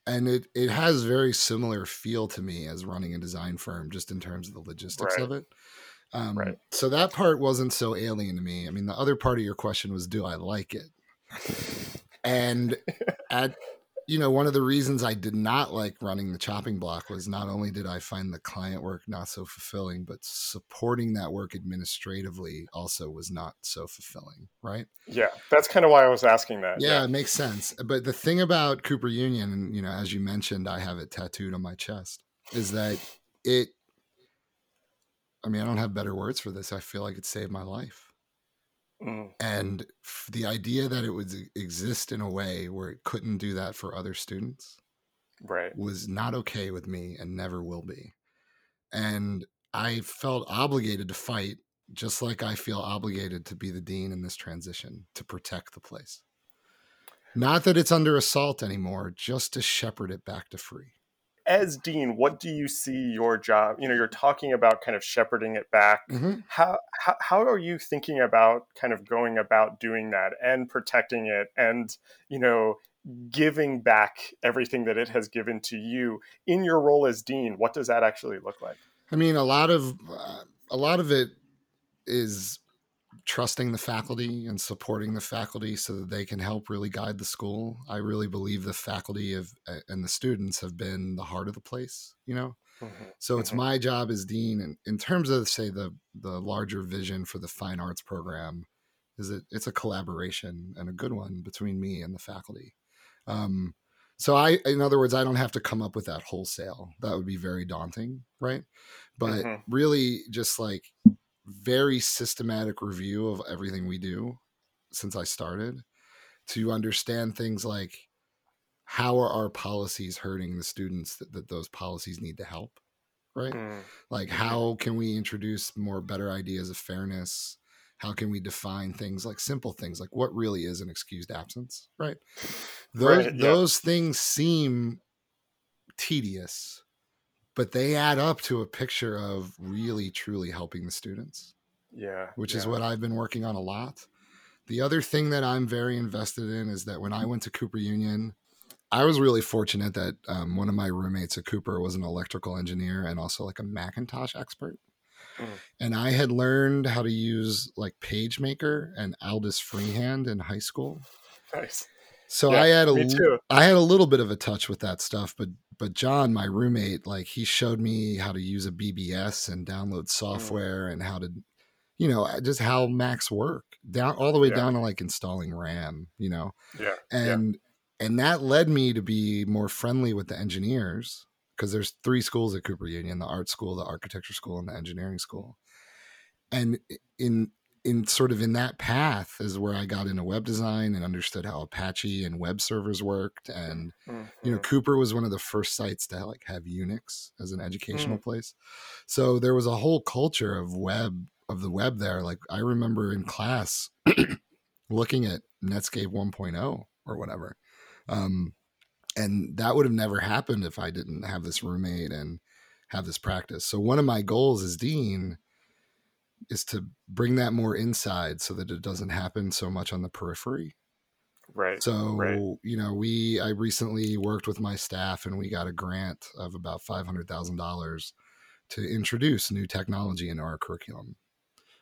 S2: and it it has very similar feel to me as running a design firm just in terms of the logistics
S3: Right.
S2: of it. Um
S3: Right.
S2: so that part wasn't so alien to me. I mean the other part of your question was do i like it? And at you know one of the reasons i did not like running the chopping block was not only did i find the client work not so fulfilling but supporting that work administratively also was not so fulfilling right
S3: Yeah, that's kind of why I was asking that.
S2: yeah, it makes sense. But the thing about Cooper Union, and you know, as you mentioned, I have it tattooed on my chest, is that it. I mean, I don't have better words for this. I feel like it saved my life,
S3: Mm,
S2: and f- the idea that it would exist in a way where it couldn't do that for other students
S3: right.
S2: was not okay with me, and never will be. And I felt obligated to fight, just like I feel obligated to be the dean in this transition to protect the place. Not that it's under assault anymore, just to shepherd it back to free.
S3: As dean, what do you see your job? You know, you're talking about kind of shepherding it back. How, how how are you thinking about kind of going about doing that and protecting it and you know giving back everything that it has given to you in your role as dean? What does that actually look like?
S2: I mean, a lot of uh, a lot of it is trusting the faculty and supporting the faculty so that they can help really guide the school. I really believe the faculty of and the students have been the heart of the place. You know, So it's
S3: Mhm.
S2: my job as dean, and in terms of say the the larger vision for the fine arts program, is that it's a collaboration and a good one between me and the faculty. Um, so I, in other words, I don't have to come up with that wholesale. That would be very daunting, right? But
S3: Mhm.
S2: really, just like very systematic review of everything we do since I started to understand things like how are our policies hurting the students that, that those policies need to help right?
S3: Mm,
S2: like how can we introduce more better ideas of fairness? How can we define things like simple things like what really is an excused absence right? Those
S3: Right, yeah.
S2: those things seem tedious but they add up to a picture of really truly helping the students
S3: yeah.
S2: which is what I've been working on a lot. The other thing that I'm very invested in is that when I went to Cooper Union, I was really fortunate that um, one of my roommates at Cooper was an electrical engineer and also like a Macintosh expert.
S3: Mm.
S2: And I had learned how to use like PageMaker and Aldus Freehand in high school.
S3: Nice.
S2: So
S3: Yeah,
S2: I had a
S3: me
S2: l-
S3: too.
S2: I had a little bit of a touch with that stuff, but but John, my roommate, like he showed me how to use a BBS and
S3: Mm.
S2: download software and how to, you know, just how Macs work down all the way
S3: Yeah.
S2: down to like installing RAM, you know,
S3: Yeah.
S2: and and that led me to be more friendly with the engineers because there's three schools at Cooper Union: the art school, the architecture school, and the engineering school. And in in sort of in that path is where I got into web design and understood how Apache and web servers worked. And you know,
S3: Mhm.
S2: Cooper was one of the first sites to like have Unix as an educational place. So there was a whole culture of web of the web there. Like I remember in class looking at Netscape 1.0 or whatever. Um, and that would have never happened if I didn't have this roommate and have this practice. So one of my goals as dean is to bring that more inside so that it doesn't happen so much on the periphery.
S3: Right.
S2: So,
S3: right.
S2: you know, we I recently worked with my staff and we got a grant of about $500,000 to introduce new technology into our curriculum,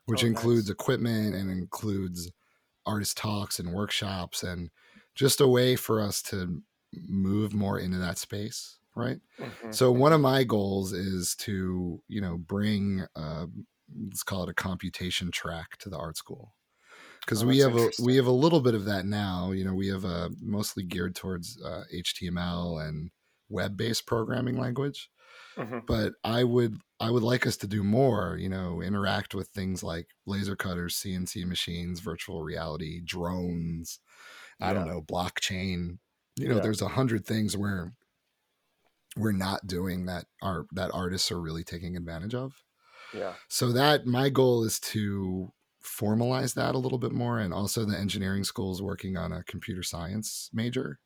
S2: which
S3: Oh,
S2: includes
S3: nice.
S2: equipment and includes artist talks and workshops and just a way for us to move more into that space, right?
S3: Mhm.
S2: So one of my goals is to, you know, bring uh, let's call it a computation track to the art school. Because
S3: Oh,
S2: we have a we have a little bit of that now. You know, we have a mostly geared towards uh, HTML and web based programming language.
S3: Mhm.
S2: But I would I would like us to do more. You know, interact with things like laser cutters, CNC machines, virtual reality, drones. I don't know, blockchain. You know,
S3: Yeah.
S2: there's a hundred things where we're not doing that art that artists are really taking advantage of.
S1: Yeah.
S2: So that my goal is to formalize that a little bit more and also the engineering school is working on a computer science major.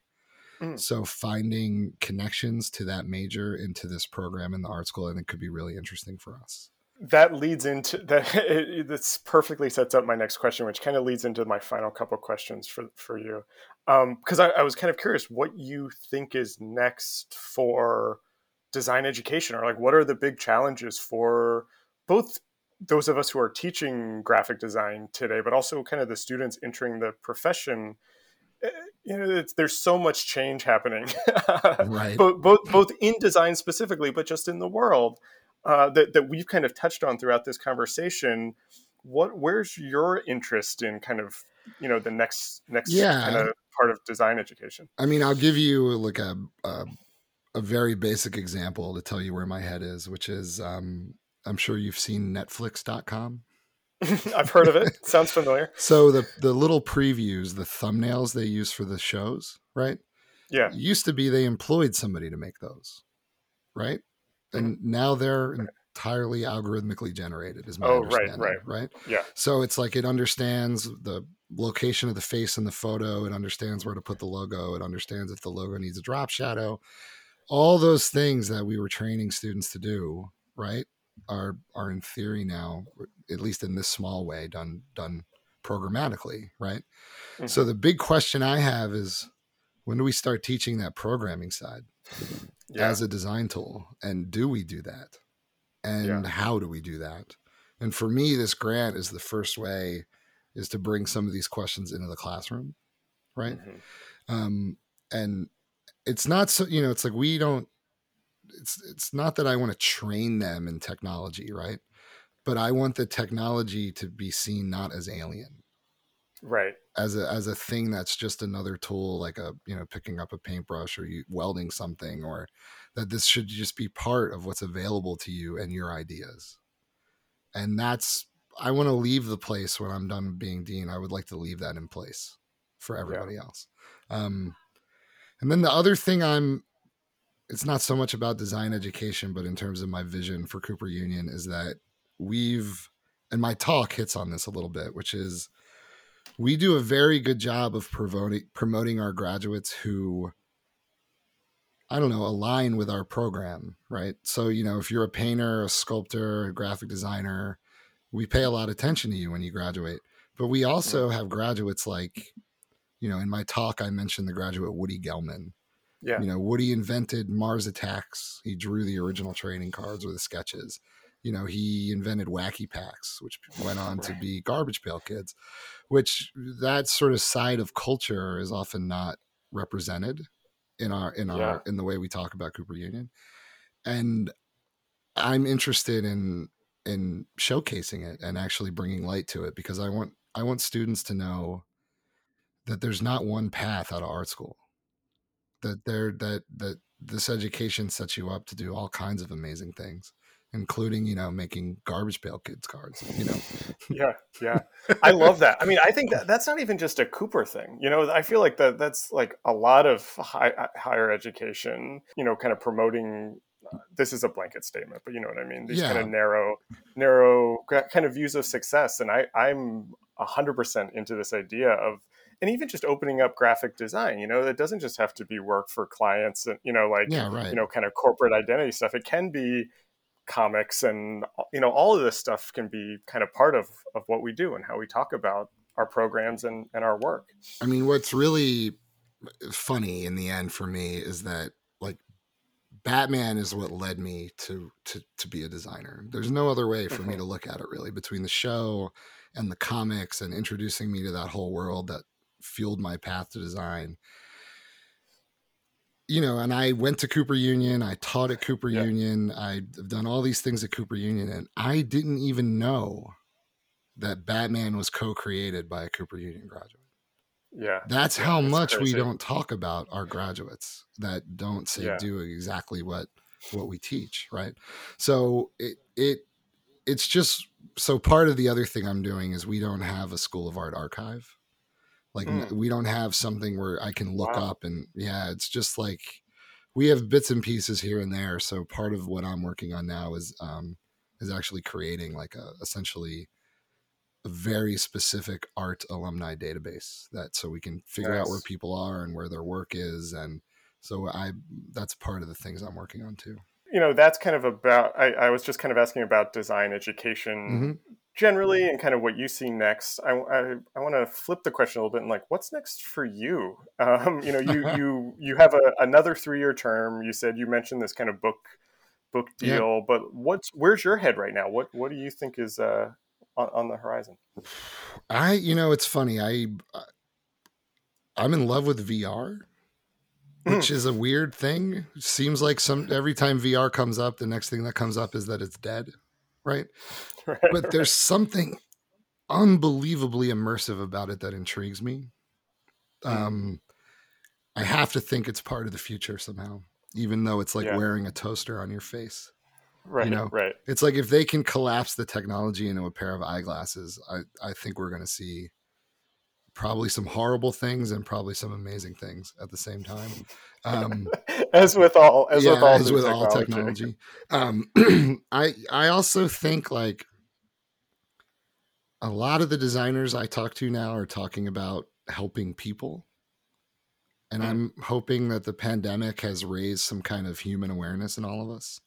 S1: Mm.
S2: So finding connections to that major into this program in the art school I think could be really interesting for us.
S1: That leads into that. It, this perfectly sets up my next question, which kind of leads into my final couple questions for for you, because I, I was kind of curious what you think is next for design education, or like what are the big challenges for both those of us who are teaching graphic design today, but also kind of the students entering the profession. Eh, You know, it's, there's so much change happening,
S2: Right.
S1: both, both both in design specifically, but just in the world uh, that that we've kind of touched on throughout this conversation. What where's your interest in kind of you know the next next
S2: Yeah.
S1: kind of part of design education?
S2: I mean, I'll give you like a, a a very basic example to tell you where my head is, which is um, I'm sure you've seen Netflix.com.
S1: I've heard of it. Sounds familiar.
S2: So the the little previews, the thumbnails they use for the shows, right?
S1: Yeah.
S2: It used to be they employed somebody to make those, right? Mm-hmm. And now they're entirely algorithmically generated, is my
S1: Oh, right, right.
S2: right?
S1: Yeah.
S2: So it's like it understands the location of the face in the photo. It understands where to put the logo. It understands if the logo needs a drop shadow. All those things that we were training students to do, right, are are in theory now, at least in this small way, done done programmatically, right?
S1: Mhm.
S2: So the big question I have is when do we start teaching that programming side
S1: Yeah.
S2: as a design tool? And do we do that? And how do we do that? And for me, this grant is the first way is to bring some of these questions into the classroom, right?
S1: Mhm.
S2: Um, and it's not so you know, it's like we don't. It's it's not that I want to train them in technology, right? But I want the technology to be seen not as alien,
S1: Right.
S2: as a as a thing that's just another tool like a you know picking up a paintbrush or you welding something or that this should just be part of what's available to you and your ideas and that's i want to leave the place when i'm done being dean i would like to leave that in place for everybody else um and then the other thing i'm it's not so much about design education but in terms of my vision for cooper union is that we've and my talk hits on this a little bit which is we do a very good job of promoting promoting our graduates who I don't know align with our program, right? So you know, if you're a painter, a sculptor, a graphic designer, we pay a lot of attention to you when you graduate. But we also have graduates like, you know, in my talk I mentioned the graduate Woody Gelman.
S1: Yeah.
S2: You know, Woody invented Mars Attacks. He drew the original trading cards or the sketches. You know, he invented Wacky Packs, which went on to be Garbage Pail Kids, which that sort of side of culture is often not represented in our in our
S1: Yeah.
S2: in the way we talk about Cooper Union. And I'm interested in in showcasing it and actually bringing light to it because I want I want students to know that there's not one path out of art school. That there that that this education sets you up to do all kinds of amazing things, including you know making garbage pail kids cards. You know,
S1: yeah yeah. I love that. I mean i think that that's not even just a cooper thing you know? I feel like that that's like a lot of high, uh, higher education you know kind of promoting uh, this is a blanket statement but you know what i mean? These kind of narrow narrow kind of views of success and i i'm 100% into this idea of and even just opening up graphic design you know it doesn't just have to be work for clients and you know like
S2: yeah, right.
S1: you know kind of corporate identity stuff it can be comics and you know all of this stuff can be kind of part of of what we do and how we talk about our programs and and our work
S2: I mean, what's really funny in the end for me is that like Batman is what led me to to to be a designer. There's no other way for me
S1: Mhm.
S2: to look at it really between the show and the comics and introducing me to that whole world that fueled my path to design. You know, and I went to Cooper Union, I taught at Cooper
S1: Yeah.
S2: Union, I've done all these things at Cooper Union and I didn't even know that Batman was co-created by a Cooper Union graduate.
S1: yeah
S2: That's how
S1: it's
S2: much we don't talk about our graduates that don't say
S1: Yeah.
S2: do exactly what what we teach, right? So it it it's just so part of the other thing I'm doing is we don't have a school of art archive. Like
S1: Mm.
S2: we don't have something where I can look
S1: Wow.
S2: up and yeah, it's just like we have bits and pieces here and there. So part of what I'm working on now is um, is actually creating like a essentially a very specific art alumni database that so we can figure nice. out where people are and where their work is and so I that's part of the things I'm working on too.
S1: You know, that's kind of about I, I was just kind of asking about design education mm-hmm. Generally and kind of what you see next. I, I, I want to flip the question a little bit and like, what's next for you? Um, you know, you you you have a, another three year term. You said you mentioned this kind of book book deal, yeah. but what's where's your head right now? What what do you think is uh, on, on the horizon?
S2: I you know it's funny I I'm in love with VR which is a weird thing. Seems like some every time VR comes up, the next thing that comes up is that it's dead, right? right but there's something unbelievably immersive about it that intrigues me. Hmm. Um, I have to think it's part of the future somehow, even though it's like yeah. wearing a toaster on your face.
S1: Right. You know, right.
S2: It's like if they can collapse the technology into a pair of eyeglasses, I, I think we're going to see probably some horrible things and probably some amazing things at the same time. Um,
S1: as with all, as yeah, with all,
S2: as with technology. all technology. Um, I I also think like a lot of the designers I talk to now are talking about helping people. And mm. I'm hoping that the pandemic has raised some kind of human awareness in all of us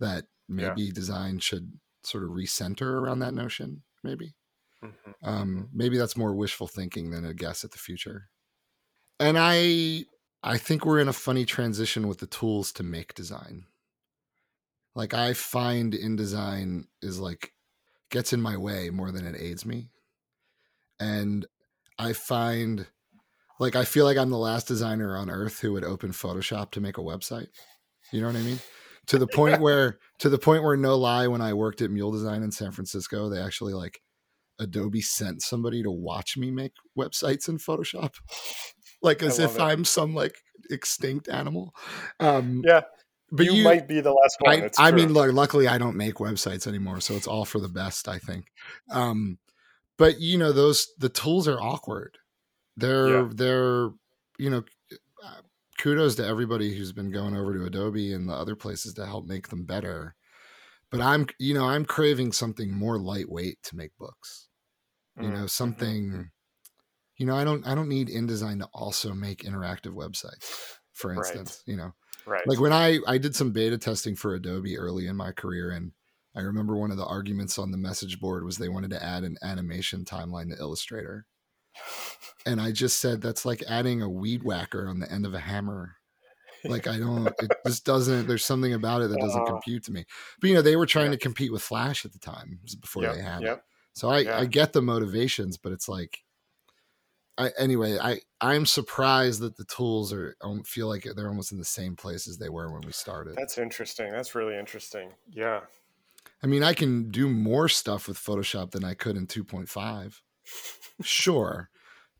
S2: that maybe yeah. design should sort of recenter around that notion, maybe. Mm-hmm. Um, maybe that's more wishful thinking than a guess at the future. And I I think we're in a funny transition with the tools to make design. Like I find InDesign is like gets in my way more than it aids me. And I find like I feel like I'm the last designer on earth who would open Photoshop to make a website. You know what I mean? To the point where to the point where no lie when I worked at Mule Design in San Francisco, they actually like Adobe sent somebody to watch me make websites in Photoshop, like as if it. I'm some like extinct animal. Um,
S1: yeah, but you, you, might be the last one.
S2: I, I mean, look, luckily I don't make websites anymore, so it's all for the best, I think. Um, but you know, those the tools are awkward. They're yeah. they're you know, uh, kudos to everybody who's been going over to Adobe and the other places to help make them better. But I'm you know I'm craving something more lightweight to make books you know mm-hmm. something you know i don't i don't need indesign to also make interactive websites for instance right. you know
S1: right
S2: like when i i did some beta testing for adobe early in my career and i remember one of the arguments on the message board was they wanted to add an animation timeline to illustrator and i just said that's like adding a weed whacker on the end of a hammer like i don't it just doesn't there's something about it that doesn't uh, compute to me but you know they were trying yeah. to compete with flash at the time before yep, they had yep. it so I, yeah. I get the motivations, but it's like, I anyway, I I'm surprised that the tools are don't feel like they're almost in the same place as they were when we started.
S1: That's interesting. That's really interesting. Yeah.
S2: I mean, I can do more stuff with Photoshop than I could in 2.5. sure.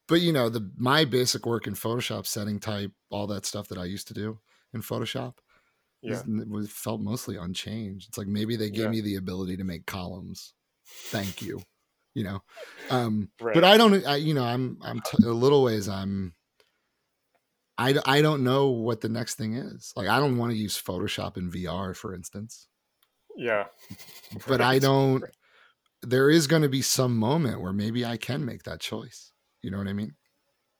S2: But you know, the my basic work in Photoshop, setting type, all that stuff that I used to do in Photoshop, yeah. was, was felt mostly unchanged. It's like maybe they gave yeah. me the ability to make columns thank you you know um right. but i don't I, you know i'm i'm t- a little ways i'm I, I don't know what the next thing is. Like i don't want to use photoshop in vr for instance.
S1: Yeah.
S2: But right. i don't there is going to be some moment where maybe i can make that choice. You know what i mean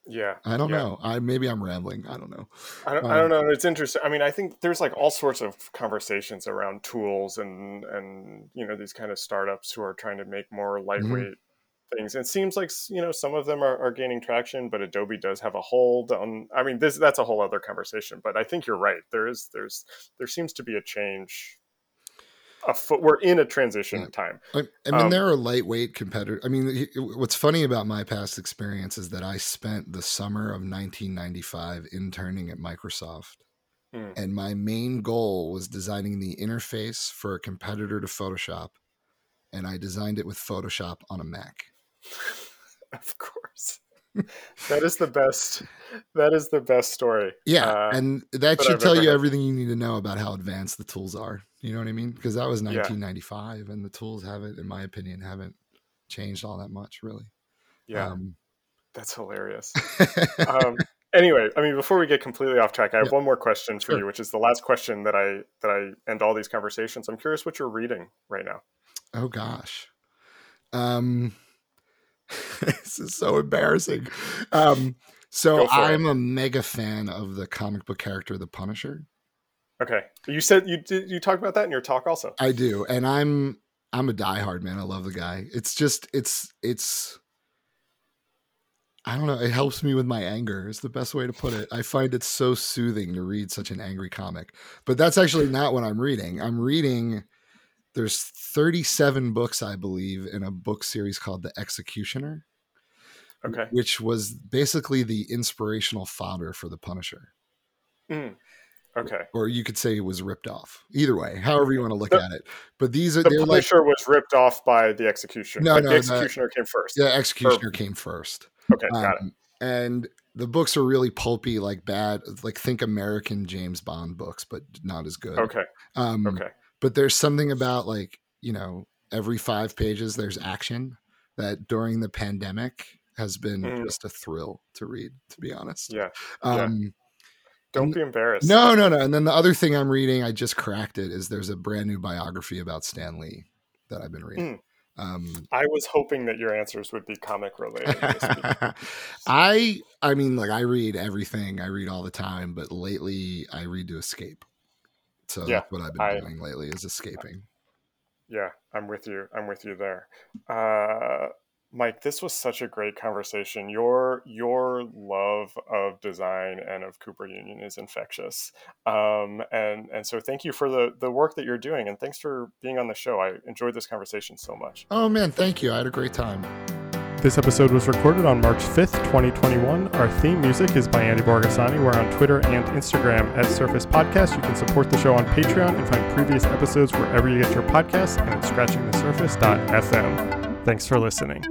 S1: yeah.
S2: I don't
S1: yeah.
S2: know. I maybe I'm rambling. I don't know.
S1: I don't, um, I don't know. It's interesting. I mean, I think there's like all sorts of conversations around tools and and you know these kind of startups who are trying to make more mm-hmm. lightweight mm-hmm. things. It seems like you know some of them are, are gaining traction, but Adobe does have a hold on. I mean, this that's a whole other conversation. But I think you're right. There is there's there seems to be a change a foot. We're in a transition yeah. time.
S2: I, I mean, um, there are lightweight competitors. I mean, what's funny about my past experience is that I spent the summer of 1995 interning at Microsoft, hmm. and my main goal was designing the interface for a competitor to Photoshop, and I designed it with Photoshop on a Mac.
S1: of course that is the best. That is the best story.
S2: Yeah, uh, and that, should I've tell you everything you need to know about how advanced the tools are. You know what I mean? Because that was 1995, yeah. and the tools haven't, in my opinion, haven't changed all that much, really.
S1: Yeah, um, that's hilarious. um, anyway, I mean, before we get completely off track, I have
S2: Yeah.
S1: one more question for
S2: Sure.
S1: you, which is the last question that I that I end all these conversations. I'm curious what you're reading right now.
S2: Oh gosh. Um this is so embarrassing. Um so
S1: for it.
S2: I'm a mega fan of the comic book character the Punisher.
S1: Okay, you said you did you talked about that in your talk also.
S2: I do. And I'm I'm a diehard man. I love the guy. It's just it's it's I don't know. It helps me with my anger. Is the best way to put it. I find it so soothing to read such an angry comic. But that's actually not what I'm reading. I'm reading there's 37 books I believe in a book series called The Executioner,
S1: Okay.
S2: which was basically the inspirational fodder for The Punisher.
S1: Mm. Okay.
S2: Or you could say it was ripped off. Either way, however you want to look
S1: The-
S2: at it. But these are
S1: The
S2: they're like
S1: Punisher was ripped off by the Executioner.
S2: No, no,
S1: the Executioner came first.
S2: the Executioner came first.
S1: Okay, got it.
S2: Um, and the books are really pulpy, like bad, like think American James Bond books, but not as good.
S1: Okay.
S2: Um,
S1: Okay.
S2: But there's something about like you know every five pages there's action that during the pandemic has been
S1: Mm.
S2: just a thrill to read. To be honest.
S1: Yeah. yeah.
S2: Um,
S1: Don't be embarrassed.
S2: No, no, no. And then the other thing I'm reading, I just cracked it, is there's a brand new biography about Stan Lee that I've been reading. Um,
S1: I was hoping that your answers would be comic related.
S2: I I mean like I read everything. I read all the time, but lately I read to escape. So
S1: Yeah,
S2: that's what I've been
S1: I-
S2: doing lately is escaping.
S1: yeah, I'm with you. I'm with you there. Uh, Mike, this was such a great conversation. Your your love of design and of Cooper Union is infectious. Um, and and so thank you for the the work that you're doing, and thanks for being on the show. I enjoyed this conversation so much.
S2: Oh man, thank you. I had a great time.
S4: This episode was recorded on March 5th, 2021. Our theme music is by Andy Borgasani. We're on Twitter and Instagram at Surface Podcast. You can support the show on Patreon and find previous episodes wherever you get your podcasts and at scratchingthesurface.fm. Thanks for listening.